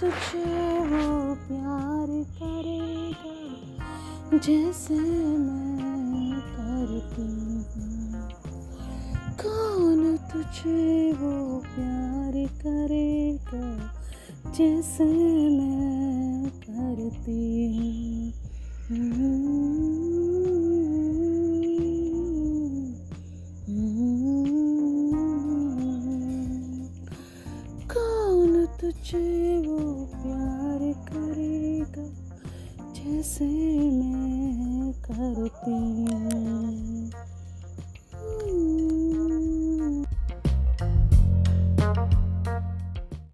तुझे वो प्यार करेगा, जैसे मैं करती हूँ। कौन तुझे वो प्यार करेगा, जैसे मैं तुझे वो प्यार करेगा जैसे मैं